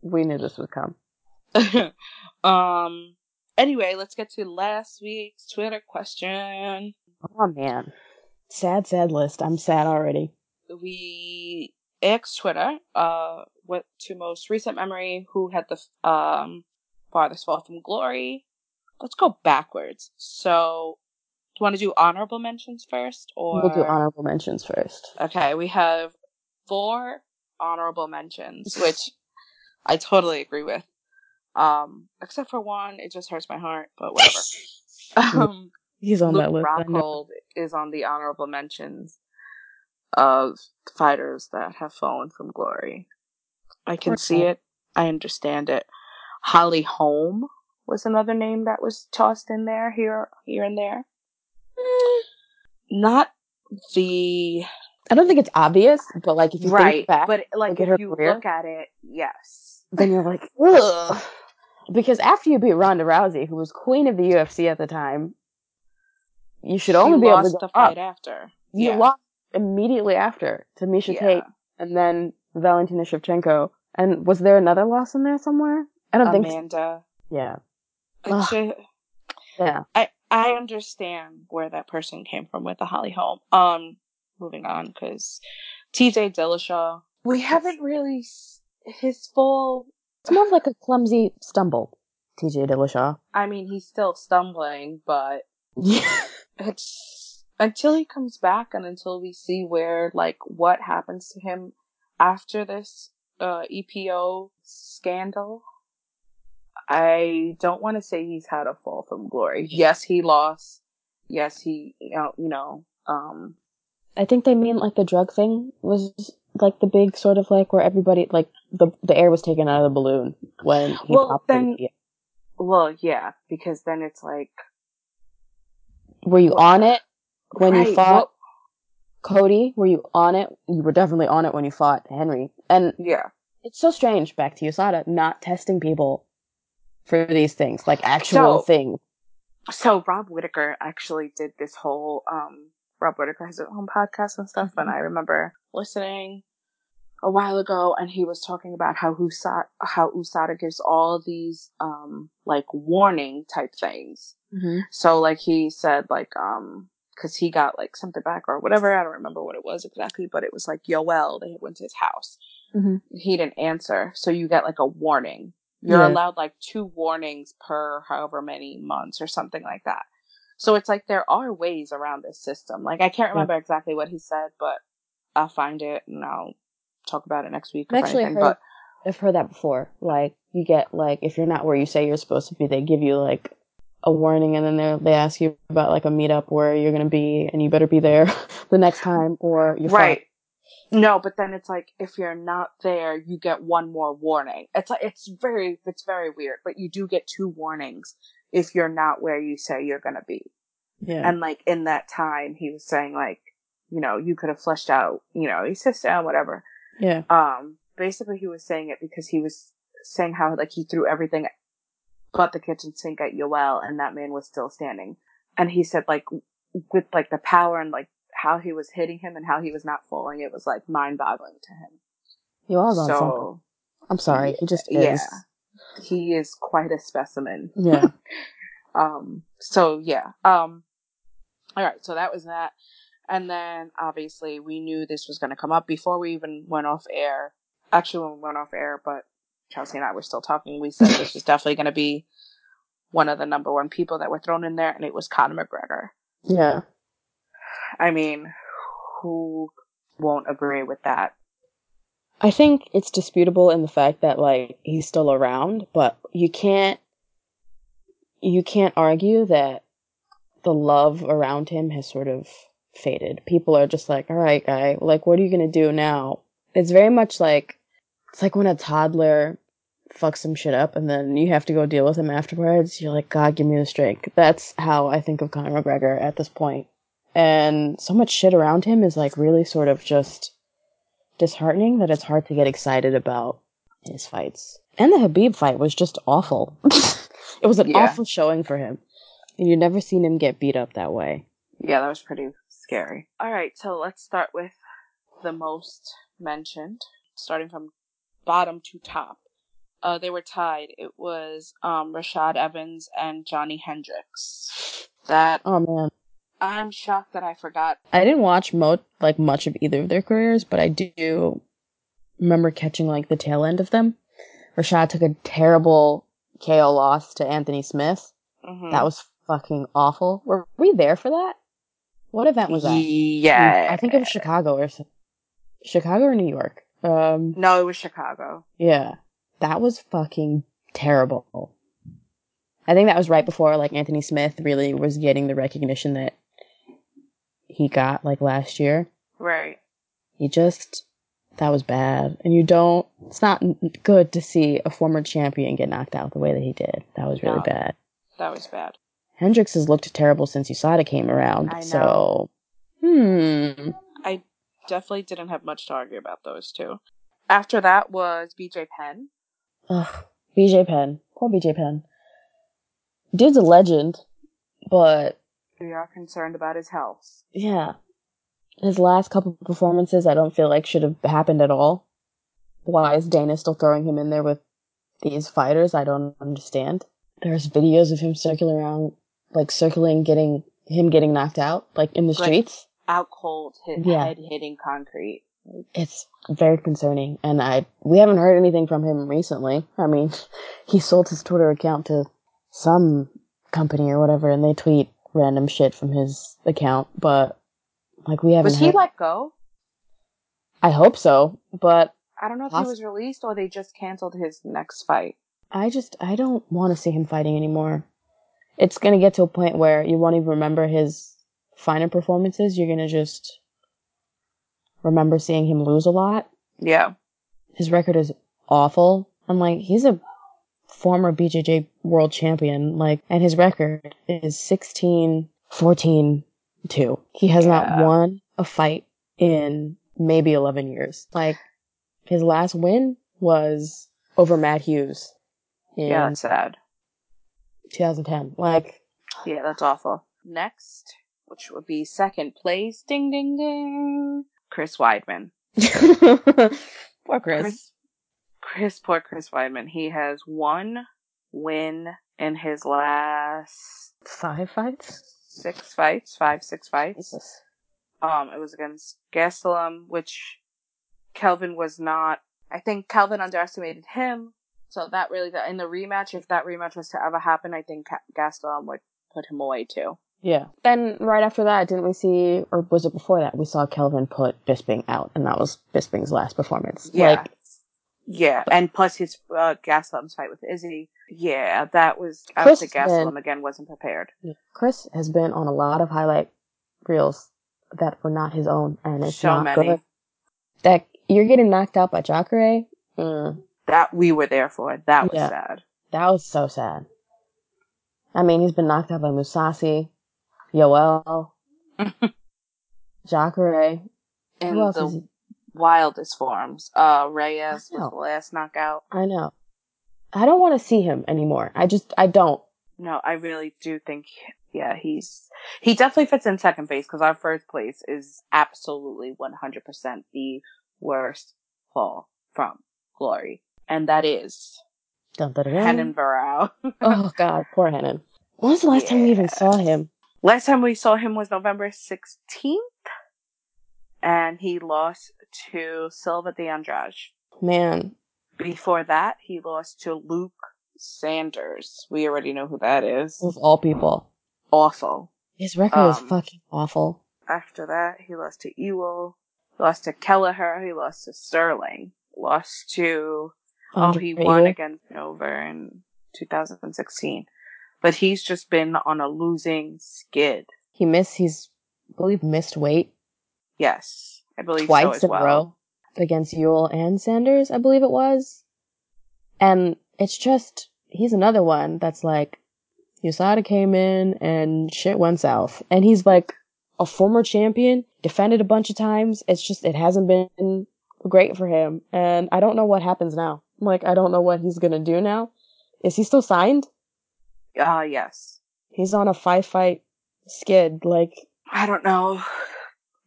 we knew this would come. *laughs* um. Anyway, let's get to last week's Twitter question. Oh man. Sad, sad list. I'm sad already. We asked Twitter, uh, what to most recent memory, who had the um farthest fall from glory. Let's go backwards. So, do you want to do honorable mentions first, or We'll do honorable mentions first. Okay, we have four honorable mentions, which *laughs* I totally agree with. Um, except for one, it just hurts my heart, but whatever. *laughs* um, He's on Luke that list. Rockhold is on the honorable mentions of fighters that have fallen from glory. I can see it. I understand it. Holly Holm was another name that was tossed in there here, here and there. Not the I don't think it's obvious, but like if you right. think back, but like at if you career. look at it, yes. Then you're like, ugh. Because after you beat Ronda Rousey, who was queen of the UFC at the time, you should only She be able to go the fight up. after. You yeah. lost immediately after to Miesha Yeah. Tate and then Valentina Shevchenko. And was there another loss in there somewhere? I don't think so. Amanda. Yeah. It's Ugh. ju- Yeah. I I understand where that person came from with the Holly Holm. Um, moving on because T.J. Dillashaw. We haven't really s- his full. It's more of like a clumsy stumble, TJ Dillashaw. I mean, he's still stumbling, but Yeah. *laughs* it's until he comes back and until we see where like what happens to him after this uh EPO scandal. I don't want to say he's had a fall from glory. Yes, he lost. Yes, he you know, you know um I think they mean like the drug thing was like the big sort of like where everybody like the the air was taken out of the balloon when he Well, popped the then- well, yeah, because then it's like Were you on it when you fought well, Cody? Were you on it? You were definitely on it when you fought Henry. And yeah. it's so strange, back to USADA, not testing people for these things, like actual So- things. so Rob Whittaker actually did this whole um Rob Whittaker has his own podcast and stuff and I remember listening a while ago and he was talking about how USADA how USADA gives all these um like warning type things. Mm-hmm. So like he said like um cuz he got like something back or whatever, I don't remember what it was exactly, but it was like Yoel, they went to his house. Mhm. He didn't answer, so you get like a warning. You're Yeah. allowed like two warnings per however many months or something like that. So it's like there are ways around this system. Like I can't remember exactly what he said, but I'll find it and I'll talk about it next week. I've actually anything. heard, But I've heard that before. Like, you get, like, if you're not where you say you're supposed to be, they give you, like, a warning and then they they ask you about, like, a meetup where you're going to be and you better be there *laughs* the next time or you're right. No, but then it's like if you're not there, you get one more warning. It's like it's very it's very weird, but you do get two warnings if you're not where you say you're gonna be. Yeah. And like in that time, he was saying like, you know, you could have fleshed out, you know, sits down, whatever. yeah. Um, basically, he was saying it because he was saying how like he threw everything but the kitchen sink at Yoel, and that man was still standing. And he said like with like the power and like how he was hitting him and how he was not falling, it was like mind boggling to him. You all on something. so I'm sorry. He just is. yeah, he is quite a specimen. Yeah. *laughs* Um, so yeah. Um, all right. So that was that. And then obviously we knew this was going to come up before we even went off air. Actually, when we went off air, but Chelsea and I were still talking. We said this was definitely going to be one of the number one people that were thrown in there, and it was Conor McGregor. Yeah. I mean, who won't agree with that? I think it's disputable in the fact that like he's still around, but you can't you can't argue that the love around him has sort of faded. People are just like, "All right, guy, like what are you going to do now?" It's very much like it's like when a toddler fucks some shit up and then you have to go deal with him afterwards. You're like, "God, give me the strength." That's how I think of Conor McGregor at this point. And so much shit around him is like really sort of just disheartening that it's hard to get excited about his fights. And the Khabib fight was just awful. *laughs* it was an Yeah. awful showing for him. And you've never seen him get beat up that way. Yeah, that was pretty scary. All right, so let's start with the most mentioned, starting from bottom to top. Uh, they were tied. It was um, Rashad Evans and Johnny Hendricks. That Oh man. I'm shocked that I forgot. I didn't watch mo- like much of either of their careers, but I do remember catching like the tail end of them. Rashad took a terrible KO loss to Anthony Smith. Mhm. That was fucking awful. Were we there for that? What event was that? Yeah, I think it was Chicago or Chicago or New York. Um, no, it was Chicago. yeah, that was fucking terrible. I think that was right before like Anthony Smith really was getting the recognition that he got like last year. Right. He just that was bad, and you don't. It's not good to see a former champion get knocked out the way that he did. That was really No. bad. That was bad. Hendricks has looked terrible since USADA came around. I know. So, hmm. I definitely didn't have much to argue about those two. After that was BJ Penn. Ugh, BJ Penn. Poor BJ Penn. Dude's a legend, but We are concerned about his health. yeah. His last couple performances I don't feel like should have happened at all. Why is Dana still throwing him in there with these fighters? I don't understand. There's videos of him circling around, like circling, getting him getting knocked out, like in the Like- streets. Out cold, hit, Yeah. head hitting concrete. It's very concerning, and I we haven't heard anything from him recently. I mean, *laughs* he sold his Twitter account to some company or whatever, and they tweet random shit from his account, but like we haven't. Was he heard- let go? I hope so, but I don't know if he was released or they just canceled his next fight. I just I don't want to see him fighting anymore. It's gonna get to a point where you won't even remember his finer performances. You're gonna just remember seeing him lose a lot. Yeah. his record is awful. I'm like, he's a former BJJ world champion, like, and his record is 16, 14, 2. He has not won a fight in maybe 11 years. Like, his last win was over Matt Hughes in Yeah, that's sad. 2010. Like, Yeah, that's awful. Next, which would be second place, ding ding ding, Chris Weidman. *laughs* poor Chris. Chris, Chris, poor Chris Weidman. He has one win in his last Five fights? six fights, five, six fights. Jesus. Um, it was against Gastelum, which Kelvin was not. I think Kelvin underestimated him, so that really in the rematch. If that rematch was to ever happen, I think Gastelum would put him away too. Yeah. Then right after that, didn't we see, or was it before that? We saw Kelvin put Bisping out, and that was Bisping's last performance. Yeah. Like, Yeah, and plus his uh, fight with Izzy. Yeah, that was. I Chris would say then- again wasn't prepared. Chris has been on a lot of highlight reels that were not his own, and it's So not many. good. That you're getting knocked out by Jacare. Mm, That we were there for. That was Yeah. sad. that was so sad. I mean, he's been knocked out by Mousasi, Yoel, *laughs* Jacare. In Who else the is he? Wildest forms. Uh, Reyes was the last knockout. I know. I don't want to see him anymore. I just, I don't. No, I really do think, yeah, he's he definitely fits in second place because our first place is absolutely one hundred percent the worst fall from Glory, and that is Dun, dun, dun, dun. Renan Barão. *laughs* Oh God, poor Renan. When was the last time we even saw him? Last time we saw him was November sixteenth, and he lost to Silva de Andrade. Man, Before that, he lost to Luke Sanders. We already know who that is. of all people, Awful. his record is Um, fucking awful. After that, he lost to Ewell, lost to Kelleher, he lost to Sterling, lost to oh he won against Nover in 2016. But he's just been on a losing skid. He missed. He's, I believe, missed weight Yes, I believe so twice as in well. a row against Ewell and Sanders. I believe it was, and it's just he's another one that's like USADA came in and shit went south, and he's like a former champion, defended a bunch of times. It's just it hasn't been great for him, and I don't know what happens now. Like I don't know what he's gonna do now. Is he still signed? Uh yes. He's on a five fight skid. Like I don't know.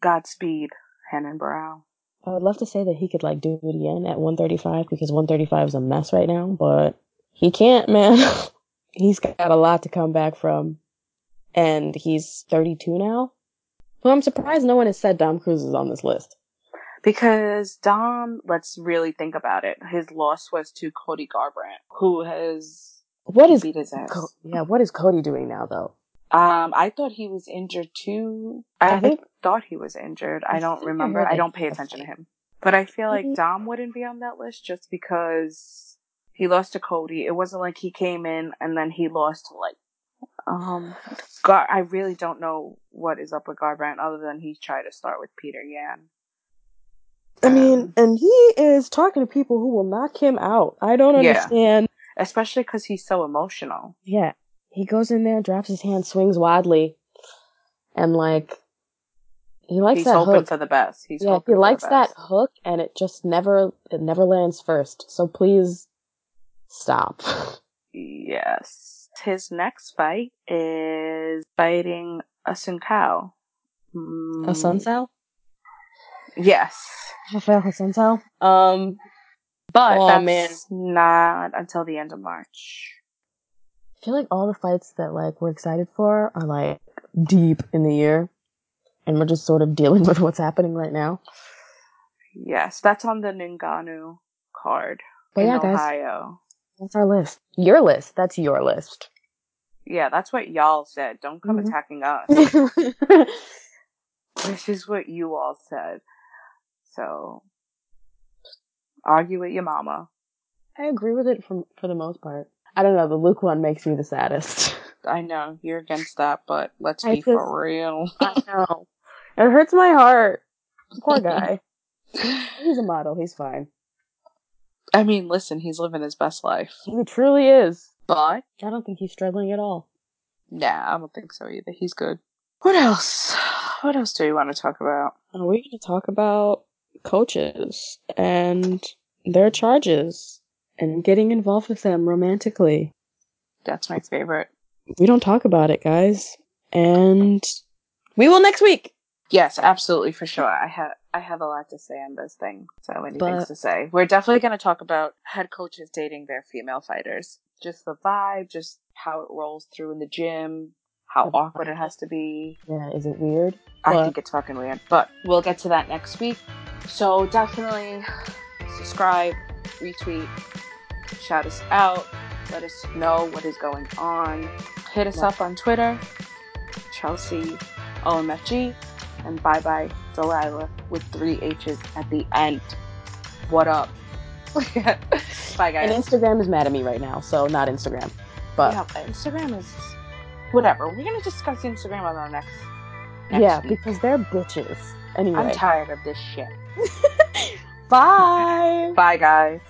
Godspeed, Renan Barão. I would love to say that he could like do it again at 135 because 135 is a mess right now, but he can't, man. *laughs* he's got a lot to come back from, and he's 32 now. Well, I'm surprised no one has said Dom Cruz is on this list. Because Dom, let's really think about it. His loss was to Cody Garbrandt, who has What is beat his ass. Co- yeah? What is Cody doing now though? Um, I thought he was injured too. I, I think- thought he was injured. I don't *laughs* remember. I don't pay attention to him. But I feel like Mhm. Dom wouldn't be on that list just because he lost to Cody. It wasn't like he came in and then he lost to like um Gar- I really don't know what is up with Garbrandt other than he tried to start with Petr Yan. I mean, and he is talking to people who will knock him out. I don't Yeah. understand. Especially because he's so emotional. Yeah. He goes in there, drops his hand, swings wildly, and like he likes He's that hoping hook. for the best. He's yeah, he likes that hook, and it just never it never lands first. So please stop. *laughs* Yes. His next fight is fighting Assunção. Mm, Assunção? Yes. Raphael Assunção? Um, But Oh, that's man. not until the end of March. I feel like all the fights that like we're excited for are like deep in the year, and we're just sort of dealing *laughs* with what's happening right now. Yes, that's on the Ngannou card But in yeah, guys, Ohio. that's our list. Your list. That's your list. Yeah, that's what y'all said. Don't come Mhm. attacking us. *laughs* This is what you all said. So, argue with your mama. I agree with it from for the most part. I don't know. The Luke one makes me the saddest. I know you're against that, but let's I be just- for real. I know. It hurts my heart. Poor *laughs* guy. He's a model. He's fine. I mean, listen, he's living his best life. He truly is. But, I don't think he's struggling at all. nah, I don't think so either. He's good. What else? What else do we want to talk about? Are we going to talk about coaches and their charges and getting involved with them romantically? That's my favorite. We don't talk about it, guys. And we will next week. Yes, absolutely, for sure. I have I have a lot to say on this thing. So many But- things to say. We're definitely going to talk about head coaches dating their female fighters. Just the vibe, just how it rolls through in the gym, how awkward it has to be. Yeah, is it weird? I But- think it's fucking weird, but we'll get to that next week. So definitely subscribe, retweet, shout us out, let us know what is going on. Hit us up on Twitter, Chelsea OMFG, and bye bye Delilah with three H's at the end. What up? *laughs* bye guys. And Instagram is mad at me right now, so not Instagram. But yeah, Instagram is whatever. We're gonna discuss Instagram on our next. next yeah, week. because they're bitches. Anyway, I'm tired of this shit. *laughs* bye. Bye, guys.